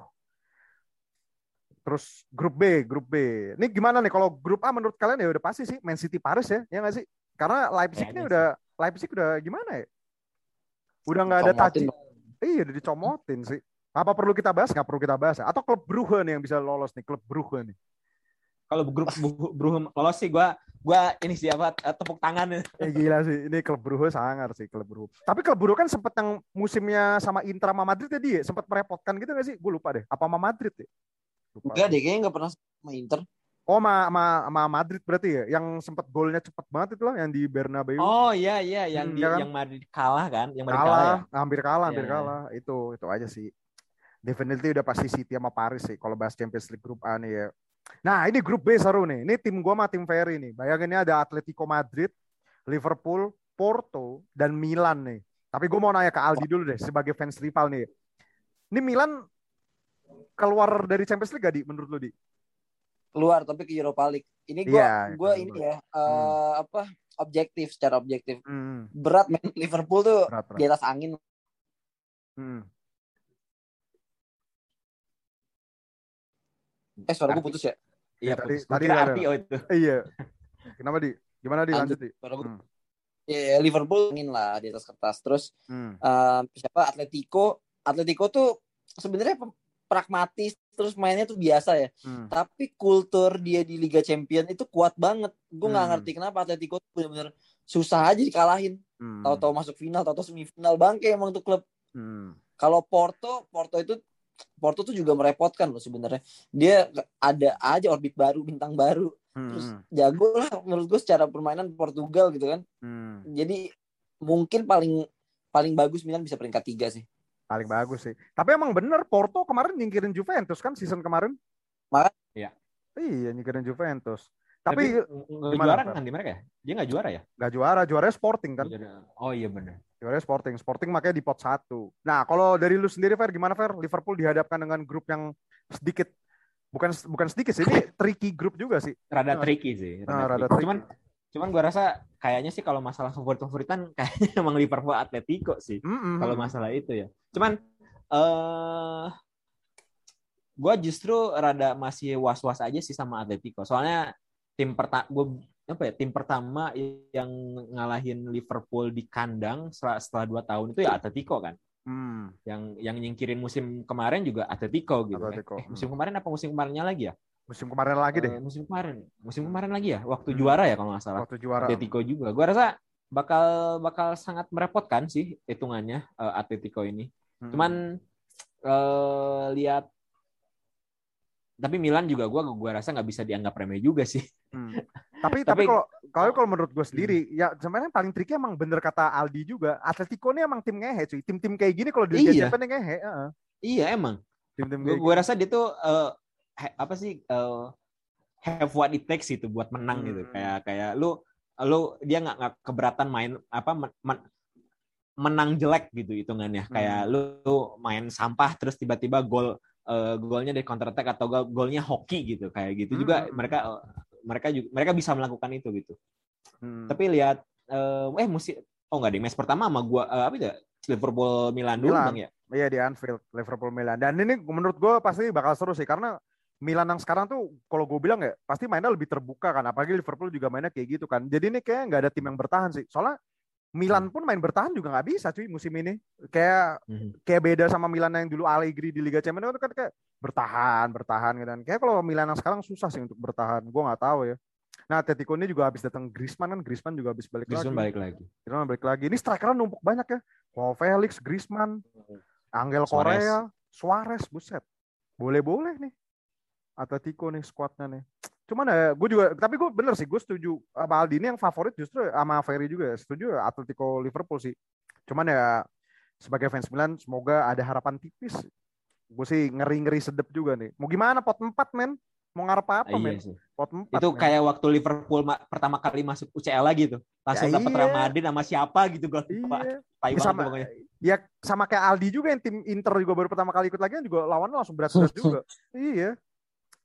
S1: Terus grup B, grup B. Ini gimana nih kalau grup A menurut kalian ya udah pasti sih Man City Paris ya, ya nggak sih? Karena Leipzig ini
S2: Kayaknya
S1: udah Leipzig udah gimana ya? Udah nggak ada taji. Iya, udah dicomotin sih. Apa perlu kita bahas? Nggak perlu kita bahas. ya? Atau klub Brugge nih yang bisa lolos nih, klub Brugge nih.
S2: Kalau grup Bruhem lolos sih gua gua ini siapa eh, tepuk tangan
S1: Eh gila sih, ini klub Brugge sangar sih klub Brugge. Tapi klub Brugge kan sempet yang musimnya sama Inter sama Madrid ya dia, sempat merepotkan gitu gak sih? Gue lupa deh. Apa sama Madrid ya? Lupa.
S3: Enggak deh, kayaknya nggak pernah sama Inter.
S1: Oh, sama, sama, sama Madrid berarti ya? Yang sempat golnya cepet banget itu loh, yang di Bernabeu.
S2: Oh iya iya yang
S1: Hmm,
S2: di
S1: ya kan?
S2: yang Madrid kalah kan, yang Madrid
S1: kalah,
S2: kalah, ya.
S1: hampir kalah, hampir
S2: Iya.
S1: kalah. Itu, itu aja sih. Definitely udah pasti City sama Paris sih kalau bahas Champions League grup A nih ya. Nah, ini grup B seru nih. Ini tim gua sama tim Ferry nih. Bayangin ini ada Atletico Madrid, Liverpool, Porto, dan Milan nih. Tapi gue mau nanya ke Aldi dulu deh sebagai fans rival nih. Ini Milan keluar dari Champions League gak di menurut lu di?
S3: Keluar tapi ke Europa League. Ini gua
S1: Iya,
S3: gua
S1: keluar.
S3: ini ya eh, apa objektif secara objektif.
S1: Hmm,
S3: Berat men Liverpool tuh
S1: berat, berat.
S3: di atas angin.
S1: Hmm.
S3: Eh suara gue putus ya.
S2: Iya,
S1: tadi-
S2: putus.
S1: Tadi ada.
S2: arti oh itu.
S1: Eh, iya. Kenapa di? Gimana di lanjut di?
S3: Suara gua-
S1: Hmm.
S3: Ya, Liverpool angin lah di atas kertas. Terus
S1: Hmm.
S3: eh, siapa Atletico Atletico tuh sebenarnya pragmatis terus mainnya tuh biasa ya
S1: Hmm.
S3: tapi kultur dia di Liga Champion itu kuat banget gue nggak
S1: Hmm.
S3: ngerti kenapa Atletico tuh bener-bener susah aja dikalahin
S1: Hmm.
S3: tahu-tahu masuk final tahu-tahu semifinal bangke emang tuh klub
S1: Hmm.
S3: kalau Porto Porto itu Porto tuh juga merepotkan loh sebenarnya dia ada aja orbit baru bintang baru
S1: Hmm.
S3: terus jago lah menurut gue secara permainan Portugal gitu kan
S1: Hmm.
S3: jadi mungkin paling paling bagus Milan bisa peringkat tiga sih
S1: Paling bagus sih. Tapi emang bener Porto kemarin nyingkirin Juventus kan season kemarin?
S3: Maka-
S2: Iya.
S1: Iya nyingkirin Juventus.
S2: Tapi
S1: Tapi
S2: juara
S1: Fer?
S2: kan di mereka ya? Dia nggak juara ya?
S1: nggak juara, juaranya Sporting kan?
S2: Oh iya benar.
S1: Juaranya Sporting. Sporting makanya di pot satu. Nah kalau dari lu sendiri Fer gimana Fer? Liverpool dihadapkan dengan grup yang sedikit bukan bukan sedikit sih ini tricky grup juga sih.
S2: Rada
S1: Nah.
S2: tricky sih.
S1: Nah, rada
S2: tricky.
S1: tricky.
S2: Cuman cuman gua rasa kayaknya sih kalau masalah favorit-favoritan kayaknya emang Liverpool Atletico sih.
S1: Mm-mm.
S2: Kalau masalah itu ya. Cuman eh gua justru rada masih was-was aja sih sama Atletico. Soalnya tim pertama gua apa ya tim pertama yang ngalahin Liverpool di kandang setelah, setelah dua tahun itu ya Atletico kan
S1: Hmm.
S2: yang yang nyingkirin musim kemarin juga Atletico gitu
S1: Atletico,
S2: Eh, eh, musim kemarin apa musim kemarinnya lagi ya
S1: Musim kemarin lagi deh
S2: Eh, musim kemarin musim kemarin lagi ya waktu
S1: Hmm.
S2: juara ya kalau nggak salah
S1: waktu juara.
S2: Atletico juga gua rasa bakal bakal sangat merepotkan sih hitungannya eh, Atletico ini
S1: Hmm.
S2: cuman eh, lihat tapi Milan juga gua gua rasa nggak bisa dianggap remeh juga sih
S1: Hmm. Tapi tapi kalau kalau kalau menurut gue sendiri ya sebenarnya paling tricky emang bener kata Aldi juga. Atletico ini emang tim ngehe cuy. Tim-tim kayak gini kalau di Liga
S2: Iya.
S1: Ngehe, heeh.
S2: iya emang gua,
S1: kayak
S2: gua rasa dia tuh eh, he- apa sih eh, have what it takes itu buat menang gitu
S1: Hmm.
S2: kayak kayak lu lu dia nggak nggak keberatan main apa men- men- menang jelek gitu hitungannya
S1: Hmm.
S2: kayak lu, lu main sampah terus tiba-tiba gol eh, golnya dari counter attack atau gol- golnya hoki gitu kayak gitu juga
S1: Hmm.
S2: mereka eh, mereka juga mereka bisa melakukan itu gitu
S1: Hmm.
S2: tapi lihat eh, eh musim oh nggak di match pertama sama gua eh, apa itu ya? Liverpool Milan dulu
S1: Milan.
S2: bang ya
S1: Iya di Anfield, Liverpool Milan. Dan ini menurut gue pasti bakal seru sih karena Milan yang sekarang tuh kalau gue bilang ya pasti mainnya lebih terbuka kan. Apalagi Liverpool juga mainnya kayak gitu kan. Jadi ini kayak nggak ada tim yang bertahan sih. Soalnya Milan pun main bertahan juga nggak bisa cuy musim ini. Kayak
S2: Mhm.
S1: kayak beda sama Milan yang dulu Allegri di Liga Champions itu kan kayak bertahan, bertahan gitu kan. Kayak kalau Milan yang sekarang susah sih untuk bertahan. Gue nggak tahu ya. Nah, Atletico ini juga habis datang Griezmann kan, Griezmann juga habis balik
S2: Griezmann
S1: lagi.
S2: balik lagi
S1: Griezmann balik lagi. Ini strikernya numpuk banyak ya. Joao Felix, Griezmann, Angel
S2: Suarez.
S1: Korea, Suarez, buset. Boleh-boleh nih. Atletico nih skuadnya nih. Cuman ya, gue juga, tapi gue bener sih, gue setuju sama Aldi ini yang favorit justru sama Ferry juga ya. Setuju ya, Atletico Liverpool sih. Cuman ya, sebagai fans Milan, semoga ada harapan tipis. Gue sih ngeri-ngeri sedep juga nih. Mau gimana pot 4 men? Mau ngarep apa
S2: Ah,
S1: men?
S2: iya sih.
S1: Pot 4
S2: itu kayak waktu Liverpool ma- pertama kali masuk UCL lagi tuh langsung
S1: Ya
S2: dapat
S1: iya.
S2: Real Madrid sama siapa gitu gol
S1: Iya.
S2: tai
S1: Ya, sama,
S2: pokoknya
S1: ya sama kayak Aldi juga yang tim Inter juga baru pertama kali ikut lagi kan juga lawannya langsung berat-berat juga. iya.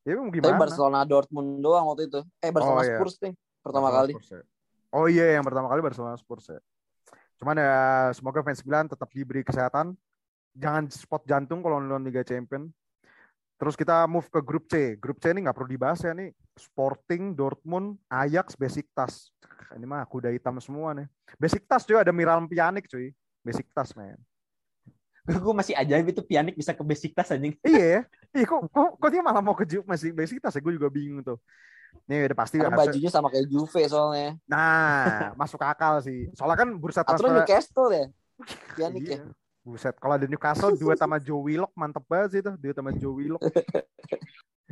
S1: Ya mau
S3: Tapi
S1: gimana?
S3: Barcelona Dortmund doang waktu itu. Eh Barcelona
S1: Oh, iya.
S3: Spurs nih pertama
S1: Barcelona
S3: kali.
S1: Spurs ya. Oh iya yang pertama kali Barcelona Spurs ya. Cuman ya semoga fans Milan tetap diberi kesehatan. Jangan spot jantung kalau nonton Liga Champion. Terus kita move ke grup C. Grup C ini nggak perlu dibahas ya nih. Sporting, Dortmund, Ajax, Besiktas. Ini mah kuda hitam semua nih. Besiktas cuy ada Miralem Pjanic cuy. Besiktas men.
S2: gue masih ajaib itu Pjanic bisa ke Besiktas anjing.
S1: iya ya. Iya kok kok, kok dia malah mau ke masih Besiktas ya? Gue juga bingung tuh. Nih udah pasti
S3: Karena bajunya sama kayak Juve soalnya.
S1: Nah, masuk akal sih. Soalnya kan bursa
S3: Atau
S1: transfer.
S3: Newcastle ya. Pjanic ya.
S1: Iya. Buset, kalau ada Newcastle duet sama Joe Willock mantep banget sih itu, duet sama Joe Willock.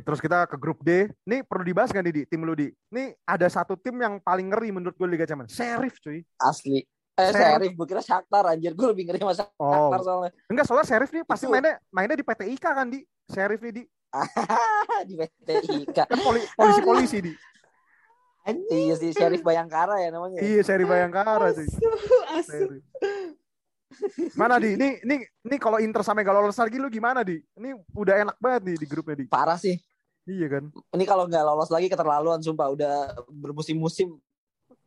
S1: Terus kita ke grup D. Nih perlu dibahas gak nih di tim lu di? Nih ada satu tim yang paling ngeri menurut gue Liga Champions. Sheriff cuy.
S3: Asli. Eh,
S1: Sheriff.
S3: Sheriff. Gue kira Shakhtar anjir. Gue lebih ngeri sama
S1: Oh,
S3: Shakhtar soalnya.
S1: enggak soalnya Sheriff nih pasti
S3: Itu-
S1: mainnya mainnya di PT IKA kan di. Sheriff nih di.
S3: di PT Ika.
S1: Kan poli- polisi-polisi di.
S3: Iya sih, Sheriff Bayangkara ya namanya.
S1: Iya, Sheriff Bayangkara sih.
S2: Asu.
S1: Mana di? Nih, nih, nih kalau Inter sampai gak lolos lagi lu gimana di? Ini udah enak banget nih di grupnya di.
S3: Parah sih.
S1: Iya kan?
S3: Ini kalau nggak lolos lagi keterlaluan sumpah. Udah bermusim-musim.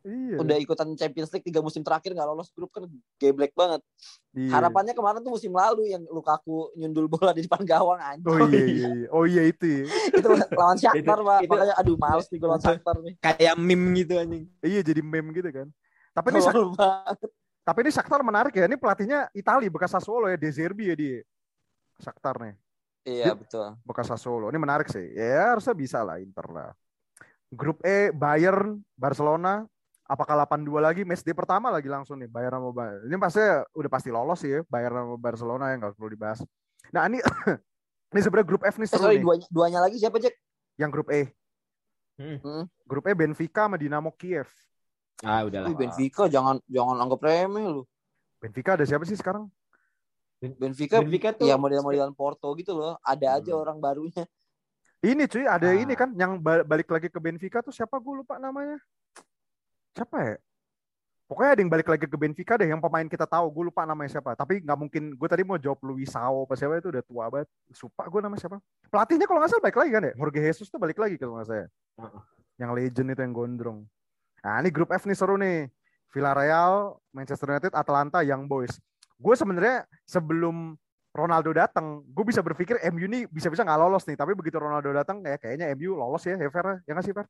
S1: Iya.
S3: Udah ikutan Champions League tiga musim terakhir nggak lolos grup kan geblek banget.
S1: Iya.
S3: Harapannya kemarin tuh musim lalu yang Lukaku nyundul bola di depan gawang anjing.
S1: Oh iya, iya, iya. Oh iya itu ya.
S3: itu lawan Shakhtar, Pak.
S2: itu-
S3: Makanya aduh males nih gue lawan Shakhtar nih.
S2: Kayak meme gitu anjing.
S1: Iya jadi meme gitu kan. Tapi ini Shak-
S3: Tolol banget.
S1: tapi ini Shakhtar menarik ya. Ini pelatihnya Itali bekas Sassuolo ya, De Zerbi ya dia. Shakhtar nih,
S3: Iya betul.
S1: bekas Sassuolo. Ini menarik sih. Ya harusnya bisa lah Inter lah. Grup E Bayern, Barcelona. Apakah 8-2 lagi match day pertama lagi langsung nih Bayern sama Bayern. Ini pasti udah pasti lolos sih ya Bayern sama Barcelona yang nggak perlu dibahas. Nah ini ini sebenarnya grup F nih
S3: Eh,
S1: seru
S3: sorry,
S1: nih.
S3: duanya, duanya lagi siapa, Jack?
S1: Yang grup E.
S2: Hmm.
S3: Hmm.
S1: Grup E Benfica sama Dinamo Kiev.
S2: Ah udahlah.
S3: Wih, Benfica jangan jangan anggap remeh lu.
S1: Benfica ada siapa sih sekarang?
S3: Benfica,
S2: Benfica tuh
S3: ya model-modelan Porto gitu loh. Ada aja
S1: Hmm.
S3: orang barunya.
S1: Ini cuy, ada
S2: Ah.
S1: ini kan yang ba- balik lagi ke Benfica tuh siapa gue lupa namanya. Siapa ya? Pokoknya ada yang balik lagi ke Benfica deh, yang pemain kita tahu. Gue lupa namanya siapa. Tapi nggak mungkin. Gue tadi mau jawab Luisao apa siapa itu udah tua banget. Supa gue namanya siapa? Pelatihnya kalau nggak salah balik lagi kan ya? Jorge Jesus tuh balik lagi kalau nggak salah.
S2: Heeh.
S1: Yang legend itu yang gondrong. Nah ini grup F nih seru nih. Villarreal, Manchester United, Atalanta, Young Boys. Gue sebenarnya sebelum Ronaldo datang, gue bisa berpikir MU ini bisa-bisa nggak lolos nih. Tapi begitu Ronaldo datang, ya kayaknya MU lolos ya, ya Fer? Ya nggak sih Fer?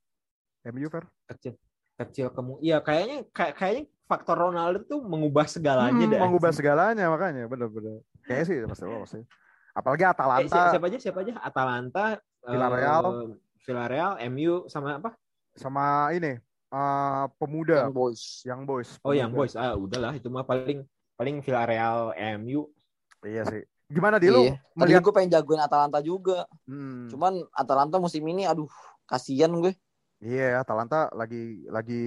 S1: MU Fer?
S2: kecil kecil kamu. Iya kayaknya kayak kayaknya faktor Ronaldo tuh mengubah segalanya
S1: Hmm,
S2: dah.
S1: mengubah segalanya makanya, bener-bener. Kayaknya sih pasti lolos sih. Apalagi
S2: Eh,
S1: Atalanta,
S2: siapa, siapa aja siapa aja Atalanta, eh,
S1: Villarreal.
S2: Villarreal, MU sama apa?
S1: sama ini eh, pemuda,
S3: Young Boys.
S1: Young Boys.
S2: Oh yang
S1: pemuda.
S2: boys. Ah udahlah itu mah paling paling Villarreal, MU.
S1: Iya sih. Gimana di lu
S3: Iya. Tadi
S1: melihat?
S3: gue pengen jagoin Atalanta juga.
S1: Hmm.
S3: Cuman Atalanta musim ini aduh kasihan gue.
S1: Iya, Atalanta lagi lagi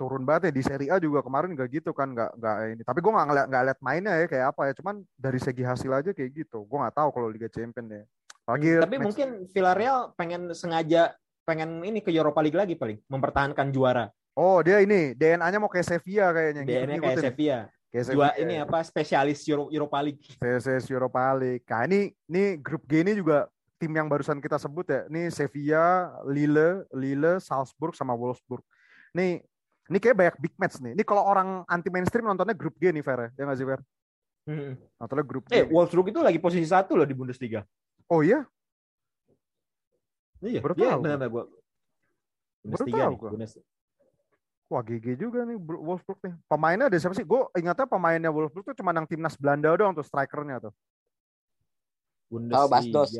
S1: turun banget ya di Serie A juga kemarin nggak gitu kan, nggak nggak ini. Tapi gue nggak ngeliat nggak liat mainnya ya kayak apa ya. Cuman dari segi hasil aja kayak gitu. Gue nggak tahu kalau Liga Champion ya. Lagi
S2: Tapi mungkin Villarreal pengen sengaja pengen ini ke Europa League lagi paling mempertahankan juara.
S1: Oh dia ini DNA-nya mau kayak Sevilla kayaknya.
S2: DNA kayak. Sevilla.
S1: Kayak
S2: Dua ini apa spesialis Euro- Europa League.
S1: CSS Europa League. Nah ini, ini grup G ini juga tim yang barusan kita sebut ya. Ini Sevilla, Lille, Lille, Salzburg sama Wolfsburg. Nih, ini kayak banyak big match nih. Ini kalau orang anti mainstream nontonnya grup G nih Fer ya. Ya nggak sih Fer?
S2: Hmm.
S1: Nontonnya grup G.
S2: Eh,
S1: nih.
S2: Wolfsburg itu lagi posisi satu loh di Bundesliga.
S1: Oh iya?
S2: Iya,
S1: Baru
S2: iya,
S1: tahu
S2: benar benar gua. Bundesliga
S1: tahu gua. Wah GG juga nih Wolfsburg nih. Pemainnya ada siapa sih? Gue ingatnya pemainnya Wolfsburg tuh cuma yang timnas Belanda doang tuh strikernya tuh.
S2: Bundesliga.
S3: Bastos.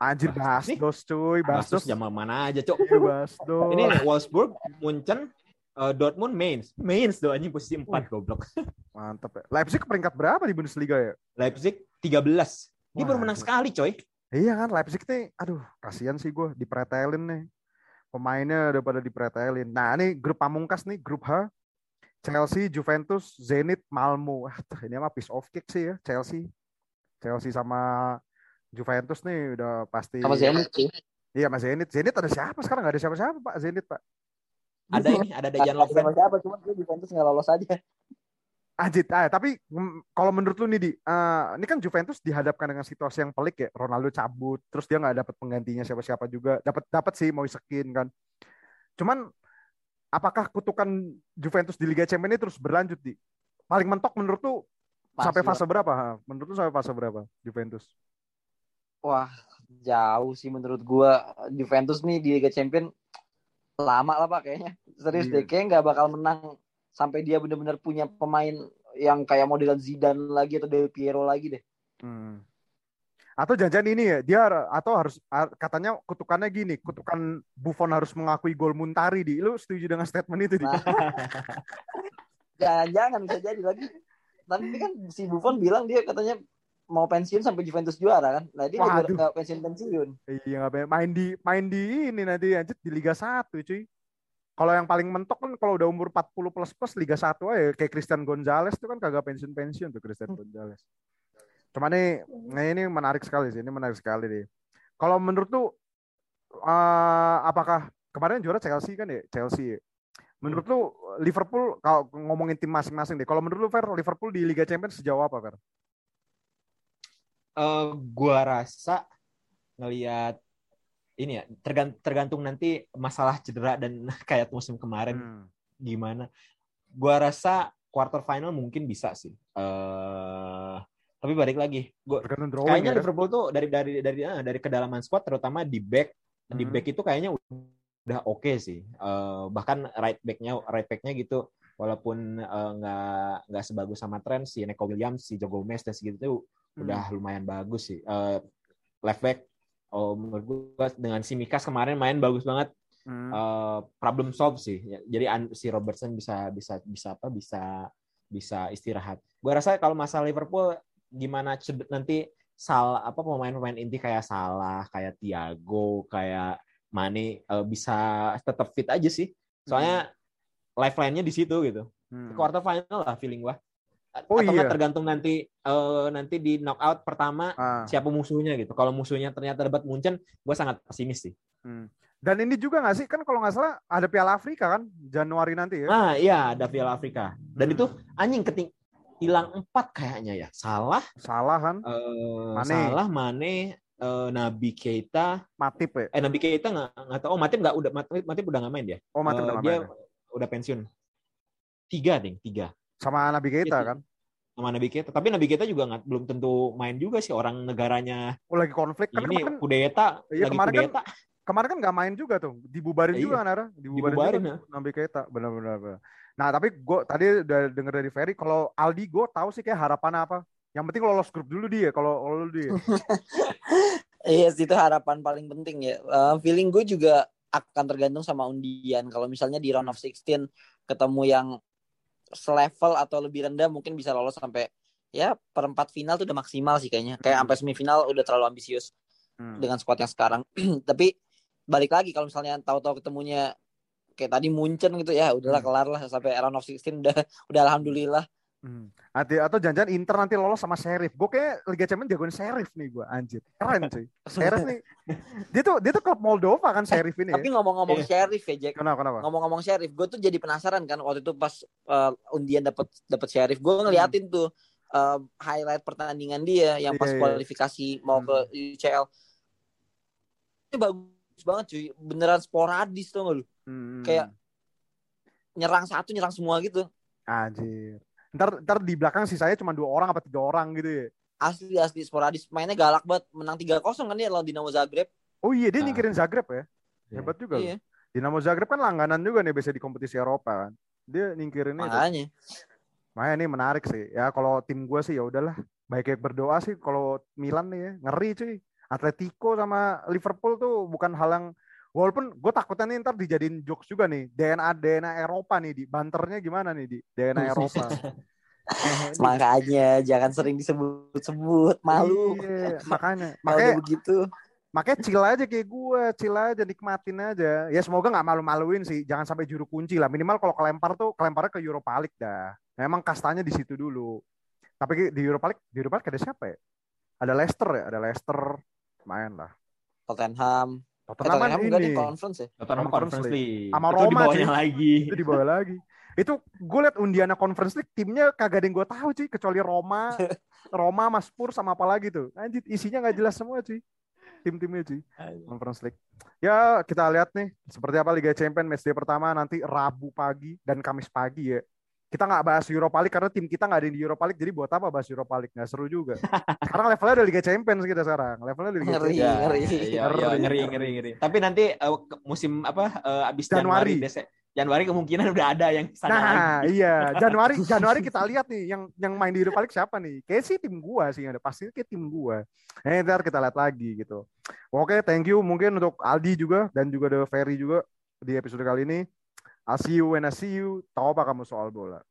S1: Anjir
S2: Bastos
S1: cuy,
S2: Bastos
S1: Bastos.
S2: zaman mana aja, Cok.
S1: Iya, Bastos.
S2: Ini nih, Wolfsburg, Munchen, eh, Dortmund, Mainz. Mainz doang anjing posisi 4 goblok.
S1: Mantep ya. Leipzig peringkat berapa di Bundesliga ya?
S2: Leipzig 13. Dia
S1: Wah,
S2: baru menang sekali, coy.
S1: Iya kan Leipzig nih, aduh kasihan sih gue dipretelin nih. Pemainnya udah pada dipretelin. Nah ini grup pamungkas nih, grup H. Chelsea, Juventus, Zenit, Malmo. Tuh, ini mah piece of cake sih ya Chelsea. Chelsea sama Juventus nih udah pasti.
S3: Sama Zenit sih.
S1: Iya mas Zenit. Zenit ada siapa sekarang? Gak ada siapa-siapa Pak Zenit Pak.
S2: Ada ini, ada Dejan Lovren.
S3: sama siapa, cuman gue Juventus nggak lolos aja.
S1: Ajit, ah, tapi mm, kalau menurut lu nih di, eh, ini kan Juventus dihadapkan dengan situasi yang pelik ya. Ronaldo cabut, terus dia nggak dapat penggantinya siapa-siapa juga. Dapat dapat sih mau Skin kan. Cuman apakah kutukan Juventus di Liga Champions ini terus berlanjut di? Paling mentok menurut lu sampai
S3: Masih,
S1: fase berapa? Ha? Menurut lu sampai fase berapa Juventus?
S3: Wah, jauh sih menurut gua Juventus nih di Liga Champion lama lah Pak kayaknya. Serius
S1: Iya.
S3: deh, kayaknya nggak bakal menang sampai dia benar-benar punya pemain yang kayak model Zidane lagi atau Del Piero lagi deh.
S1: Hmm. Atau jangan ini ya, dia atau harus katanya kutukannya gini, kutukan Buffon harus mengakui gol Muntari di. Lu setuju dengan statement itu di?
S3: Jangan-jangan bisa jadi lagi. Tapi kan si Buffon bilang dia katanya mau pensiun sampai Juventus juara kan. Nah dia nggak pensiun pensiun.
S1: Iya nggak main di main di ini nanti lanjut di Liga 1 cuy. Kalau yang paling mentok kan kalau udah umur 40 plus plus Liga 1 aja kayak Christian Gonzalez itu kan kagak pensiun pensiun tuh Christian Gonzalez. Cuma nih, nah ini menarik sekali sih, ini menarik sekali deh. Kalau menurut tuh, uh, apakah kemarin juara Chelsea kan ya, Chelsea. Menurut lu Liverpool kalau ngomongin tim masing-masing deh, kalau menurut lu Fer, Liverpool di Liga Champions sejauh apa Fer?
S2: Uh, gua rasa ngelihat ini ya tergantung, tergantung nanti masalah cedera dan kayak musim kemarin hmm. gimana. Gua rasa quarter final mungkin bisa sih. Uh, tapi balik lagi, gua kayaknya ya. Liverpool tuh dari dari dari dari, dari kedalaman squad terutama di back hmm. di back itu kayaknya udah oke okay sih. Uh, bahkan right backnya right backnya gitu walaupun eh, nggak uh, nggak sebagus sama tren si Neko Williams, si Joe Gomez dan segitu tuh hmm. udah lumayan bagus sih. Uh, left back oh menurut gue dengan si Mikas kemarin main bagus banget. Hmm. Uh, problem solve sih. Jadi si Robertson bisa bisa bisa apa bisa bisa istirahat. Gue rasa kalau masalah Liverpool gimana nanti salah apa pemain-pemain inti kayak salah kayak Tiago kayak Mane uh, bisa tetap fit aja sih soalnya hmm. lifeline-nya di situ gitu hmm. quarter final lah feeling gua oh, atau iya. tergantung nanti uh, nanti di knockout pertama ah. siapa musuhnya gitu kalau musuhnya ternyata dapat Munchen gue sangat pesimis sih hmm.
S1: Dan ini juga nggak sih kan kalau nggak salah ada Piala Afrika kan Januari nanti ya?
S2: Ah iya ada Piala Afrika. Dan hmm. itu anjing keting hilang empat kayaknya ya. Salah.
S1: Salah kan?
S2: Uh, Mane. Salah Mane uh, Nabi Keita,
S1: Matip ya?
S2: Eh Nabi Keita nggak nggak tahu. Oh Matip nggak udah Matip, Matip udah nggak main dia.
S1: Oh Matip uh, udah
S2: dia
S1: main.
S2: udah pensiun. Tiga ding, tiga.
S1: Sama Nabi Keita kan?
S2: Sama Nabi Keita. Tapi Nabi Keita juga nggak belum tentu main juga sih orang negaranya.
S1: Oh lagi konflik kan?
S2: Ini kemarin, kudeta.
S1: Iya,
S2: lagi
S1: kemarin
S2: kudeta.
S1: Kan, kemarin kan nggak main juga tuh, dibubarin iya. juga kan Ara?
S2: Dibubarin, dibubarin
S1: juga, ya. Nabi Keita, benar-benar. Nah, tapi gue tadi udah denger dari Ferry, kalau Aldi gue tahu sih kayak harapan apa. Yang penting lolos grup dulu dia, kalau lolos dia.
S3: Iya, yes, itu harapan paling penting ya. Uh, feeling gue juga akan tergantung sama undian. Kalau misalnya di round of 16 ketemu yang selevel atau lebih rendah mungkin bisa lolos sampai ya perempat final tuh udah maksimal sih kayaknya. Kayak sampai semifinal udah terlalu ambisius hmm. dengan squad yang sekarang. Tapi balik lagi kalau misalnya tahu-tahu ketemunya kayak tadi Munchen gitu ya udahlah hmm. kelar lah sampai round of 16 udah udah alhamdulillah
S1: Hmm. atau jangan-jangan Inter nanti lolos sama Sheriff. Gue kayak Liga Champions jagoin Sheriff nih gue, anjir. Keren cuy. Sheriff nih. Dia tuh dia tuh klub Moldova kan Sheriff ini.
S3: Tapi ya? ngomong-ngomong yeah. Sheriff ya, Jack.
S1: Kenapa kenapa?
S3: Ngomong-ngomong Sheriff, gue tuh jadi penasaran kan waktu itu pas uh, undian dapat dapat Sheriff, gue ngeliatin hmm. tuh uh, highlight pertandingan dia yang pas yeah, yeah. kualifikasi mau hmm. ke UCL. Ini bagus banget cuy, beneran sporadis tuh gak lu? Hmm. Kayak nyerang satu nyerang semua gitu.
S1: Anjir. Ntar, ntar di belakang sih saya cuma dua orang apa tiga orang gitu ya.
S3: Asli asli sporadis mainnya galak banget menang tiga kosong kan dia lawan Dinamo Zagreb.
S1: Oh iya dia nah. nyingkirin Zagreb ya. Iya. Hebat juga. Iya. Dinamo Zagreb kan langganan juga nih biasa di kompetisi Eropa kan. Dia nyingkirin
S3: Makanya.
S1: Makanya ini menarik sih. Ya kalau tim gue sih ya udahlah. Baik kayak berdoa sih kalau Milan nih ya. Ngeri cuy. Atletico sama Liverpool tuh bukan hal yang Walaupun gue takutnya nih ntar dijadiin jokes juga nih. DNA DNA Eropa nih di banternya gimana nih di DNA Eropa.
S3: makanya jangan sering disebut-sebut malu.
S1: Iya, makanya makanya
S3: begitu.
S1: Makanya chill aja kayak gue, chill aja nikmatin aja. Ya semoga nggak malu-maluin sih, jangan sampai juru kunci lah. Minimal kalau kelempar tuh kelemparnya ke Europa League dah. Memang kastanya di situ dulu. Tapi di Europa League, di Europa League ada siapa ya? Ada Leicester ya, ada Leicester main lah.
S3: Tottenham.
S1: Tottenham, eh, Tottenham
S3: kan di conference ya?
S2: Tottenham Conference League.
S1: Sama Roma
S2: sih. lagi.
S1: Itu di bawah lagi. Itu gue liat Undiana Conference League timnya kagak ada yang gue tahu sih kecuali Roma, Roma, Mas Pur sama apa lagi tuh. Anjir isinya nggak jelas semua sih. Tim-timnya sih. Conference League. Ya kita lihat nih seperti apa Liga Champions match day pertama nanti Rabu pagi dan Kamis pagi ya kita nggak bahas Europa League karena tim kita nggak ada di Europa League jadi buat apa bahas Europa League nggak seru juga sekarang levelnya udah Liga Champions kita sekarang levelnya udah Liga
S3: ngeri,
S2: Champions ngeri, ya, ngeri, ya, ngeri ngeri ngeri tapi nanti uh, musim apa uh, abis Januari, Januari Januari kemungkinan udah ada yang sana lagi.
S1: Nah, iya. Januari Januari kita lihat nih yang yang main di Europa League siapa nih? Kayak sih tim gua sih ada pasti kayak tim gua. Eh, ntar kita lihat lagi gitu. Oke, thank you mungkin untuk Aldi juga dan juga The Ferry juga di episode kali ini. I'll see you when I see you. Tahu apa kamu soal bola?